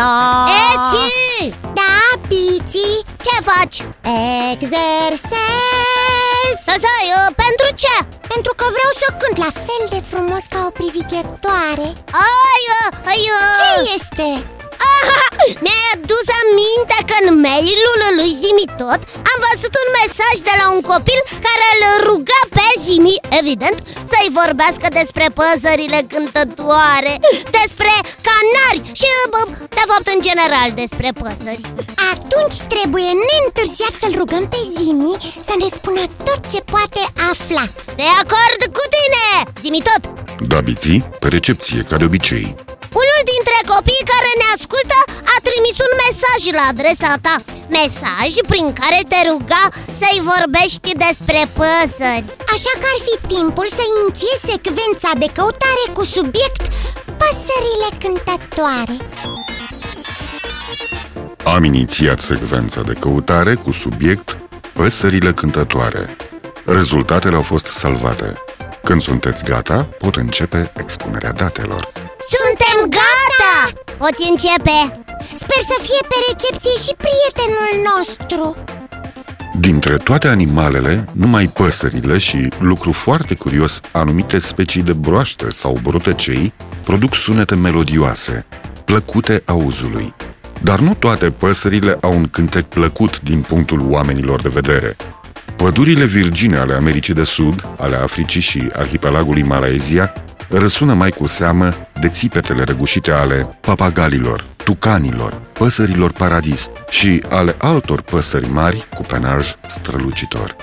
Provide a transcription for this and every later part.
mi, do Eci! Da, piții Ce faci? Exersez Să stai, uh, pentru ce? Pentru că vreau să cânt la fel de frumos ca o privighetoare Ai, uh, ai, uh... Ce este? Aha! Mi-ai adus aminte că în mailul lui Zimi tot Am văzut un mesaj de la un copil care îl ruga pe Zimi, evident Să-i vorbească despre păsările cântătoare Despre canari și, bă, de fapt, în general, despre păsări. Atunci trebuie neîntârziat să-l rugăm pe Zimi să ne spună tot ce poate afla. De acord cu tine, Zimi tot. Da, Biții, pe recepție, ca de obicei mesaj la adresa ta Mesaj prin care te ruga să-i vorbești despre păsări. Așa că ar fi timpul să inițiezi secvența de căutare cu subiect Păsările cântătoare. Am inițiat secvența de căutare cu subiect Păsările cântătoare. Rezultatele au fost salvate. Când sunteți gata, pot începe expunerea datelor. Suntem gata! Poți începe! Sper să fie pe recepție și prietenul nostru Dintre toate animalele, numai păsările și, lucru foarte curios, anumite specii de broaște sau brutăcei produc sunete melodioase, plăcute auzului. Dar nu toate păsările au un cântec plăcut din punctul oamenilor de vedere. Pădurile virgine ale Americii de Sud, ale Africii și arhipelagului Malaezia răsună mai cu seamă de țipetele răgușite ale papagalilor, tucanilor, păsărilor paradis și ale altor păsări mari cu penaj strălucitor.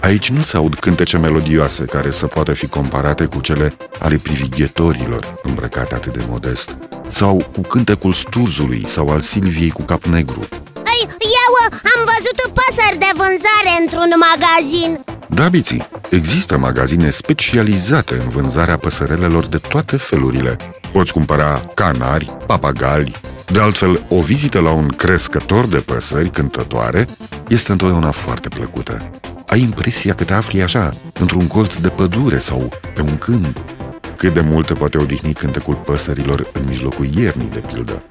Aici nu se aud cântece melodioase care să poată fi comparate cu cele ale privighetorilor îmbrăcate atât de modest, sau cu cântecul Stuzului sau al Silviei cu cap negru. Ai, eu uh, am văzut păsări de vânzare într-un magazin Da, biții, există magazine specializate în vânzarea păsărelelor de toate felurile. Poți cumpăra canari, papagali. De altfel, o vizită la un crescător de păsări cântătoare este întotdeauna foarte plăcută. Ai impresia că te afli așa, într-un colț de pădure sau pe un câmp. Cât de mult te poate odihni cântecul păsărilor în mijlocul iernii, de pildă.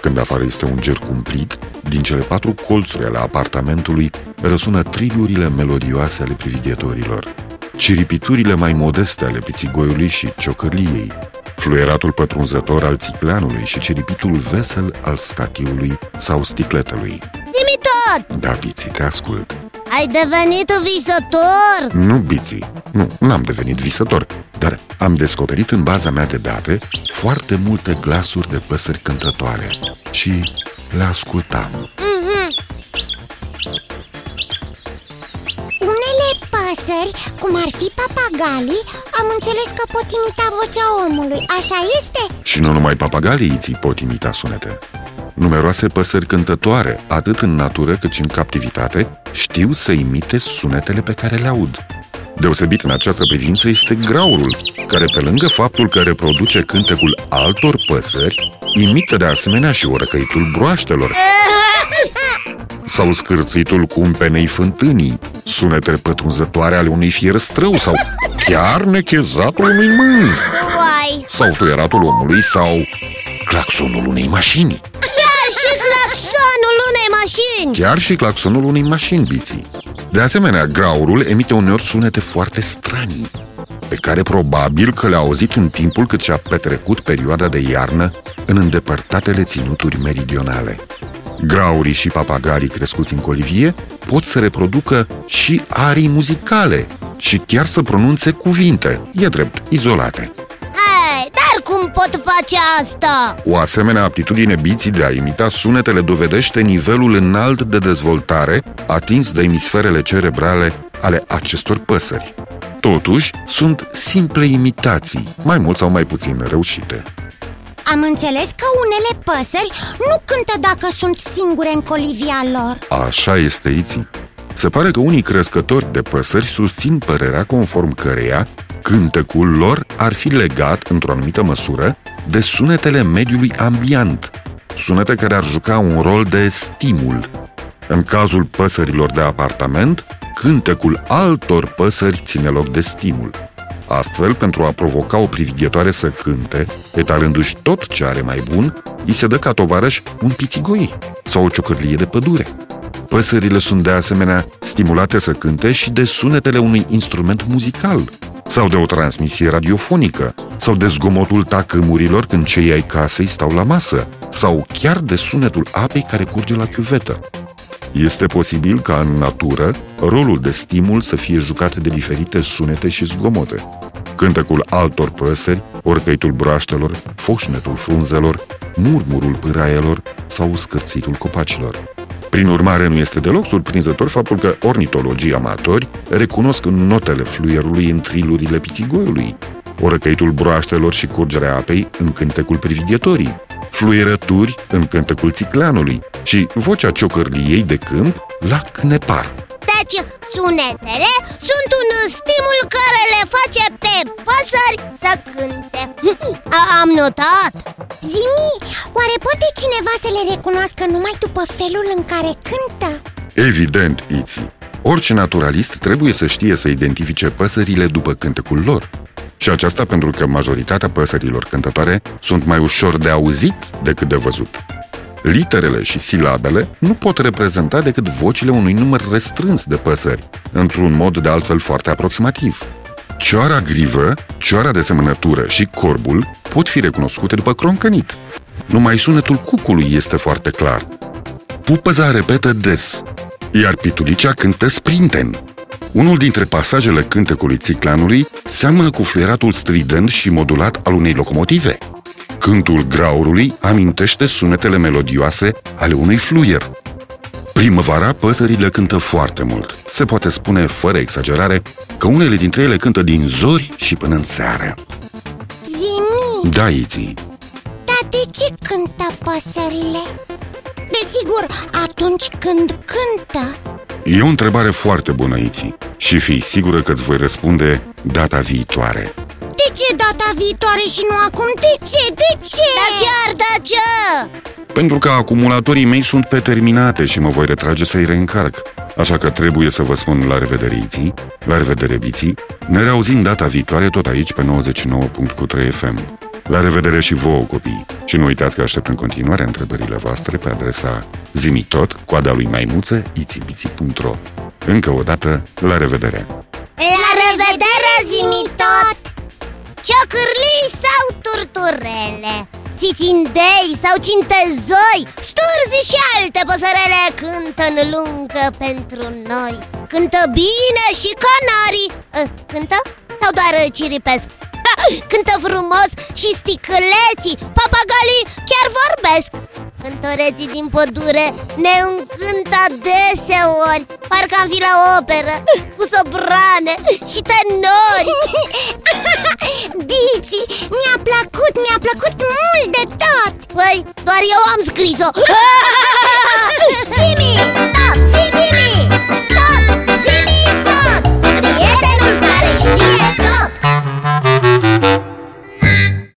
Când afară este un cer cumplit, din cele patru colțuri ale apartamentului răsună trilurile melodioase ale privighetorilor, ciripiturile mai modeste ale pițigoiului și ciocărliei, fluieratul pătrunzător al țicleanului și ciripitul vesel al scachiului sau sticletelui. Zimi tot! Da, Biții, te ascult. Ai devenit visător? Nu, Biții, nu, n-am devenit visător, dar am descoperit în baza mea de date foarte multe glasuri de păsări cântătoare și le ascultam. Mhm. Păsări, cum ar fi papagalii, am înțeles că pot imita vocea omului, așa este? Și nu numai papagalii ți pot imita sunete. Numeroase păsări cântătoare, atât în natură cât și în captivitate, știu să imite sunetele pe care le aud. Deosebit în această privință este graurul, care pe lângă faptul că reproduce cântecul altor păsări, imită de asemenea și orăcăitul broaștelor sau scârțitul cumpenei fântânii, sunete pătrunzătoare ale unui fier strău sau chiar nechezatul unui mânz Uai! sau fluieratul omului sau claxonul unei mașini. Chiar și claxonul unei mașini! Chiar și claxonul unei mașini, biții. De asemenea, graurul emite uneori sunete foarte stranii, pe care probabil că le-a auzit în timpul cât și-a petrecut perioada de iarnă în îndepărtatele ținuturi meridionale. Graurii și papagalii crescuți în colivie pot să reproducă și arii muzicale și chiar să pronunțe cuvinte, e drept, izolate. Hei, dar cum pot face asta? O asemenea aptitudine biții de a imita sunetele dovedește nivelul înalt de dezvoltare atins de emisferele cerebrale ale acestor păsări. Totuși, sunt simple imitații, mai mult sau mai puțin reușite. Am înțeles că unele păsări nu cântă dacă sunt singure în colivia lor Așa este, Iții. Se pare că unii crescători de păsări susțin părerea conform căreia cântecul lor ar fi legat, într-o anumită măsură, de sunetele mediului ambiant, sunete care ar juca un rol de stimul. În cazul păsărilor de apartament, cântecul altor păsări ține loc de stimul. Astfel, pentru a provoca o privighetoare să cânte, etalându-și tot ce are mai bun, îi se dă ca tovarăș un pițigoi sau o ciocârlie de pădure. Păsările sunt de asemenea stimulate să cânte și de sunetele unui instrument muzical, sau de o transmisie radiofonică, sau de zgomotul tacâmurilor când cei ai casei stau la masă, sau chiar de sunetul apei care curge la chiuvetă. Este posibil ca în natură rolul de stimul să fie jucat de diferite sunete și zgomote. Cântecul altor păsări, orcăitul broaștelor, foșnetul frunzelor, murmurul pâraielor sau scârțitul copacilor. Prin urmare, nu este deloc surprinzător faptul că ornitologii amatori recunosc notele fluierului în trilurile pițigoiului, orăcăitul broaștelor și curgerea apei în cântecul privighetorii, fluierături în cântecul țiclanului și vocea ciocărliei de câmp la cnepar. Deci, sunetele sunt un stimul care le face pe păsări să cânte Am notat Zimi, oare poate cineva să le recunoască numai după felul în care cântă? Evident, Iți. Orice naturalist trebuie să știe să identifice păsările după cântecul lor. Și aceasta pentru că majoritatea păsărilor cântătoare sunt mai ușor de auzit decât de văzut. Literele și silabele nu pot reprezenta decât vocile unui număr restrâns de păsări, într-un mod de altfel foarte aproximativ. Cioara grivă, cioara de semănătură și corbul pot fi recunoscute după croncănit. Numai sunetul cucului este foarte clar. Pupăza repetă des, iar pitulicea cântă sprinten. Unul dintre pasajele cântecului țiclanului seamănă cu fluieratul strident și modulat al unei locomotive. Cântul graurului amintește sunetele melodioase ale unui fluier. Primăvara, păsările cântă foarte mult. Se poate spune, fără exagerare, că unele dintre ele cântă din zori și până în seară. Zimi, Da, Iții, dar de ce cântă păsările? Desigur, atunci când cântă e o întrebare foarte bună, Iții, și fii sigură că îți voi răspunde data viitoare. De ce data viitoare și nu acum? De ce? De ce? Da chiar, da ce? Pentru că acumulatorii mei sunt pe terminate și mă voi retrage să-i reîncarc. Așa că trebuie să vă spun la revedere Iții, la revedere Biții, ne reauzim data viitoare tot aici pe 99.3 FM. La revedere și vouă, copii! Și nu uitați că aștept în continuare întrebările voastre pe adresa zimitot, coada lui maimuță, itibiții.ro Încă o dată, la revedere! La revedere, zimi tot! Ciocârlii sau turturele Țițindei sau cintezoi Sturzi și alte păsărele cântă în lungă pentru noi Cântă bine și canarii uh, Cântă? Sau doar uh, ciripesc? Cântă frumos și sticleții Papagalii chiar vorbesc. Cântoreții din pădure ne încântă deseori Parcă am fi la operă Cu soprane și tenori. Biții, mi-a plăcut, mi-a plăcut mult de tot. Păi, doar eu am scris-o. Zimi!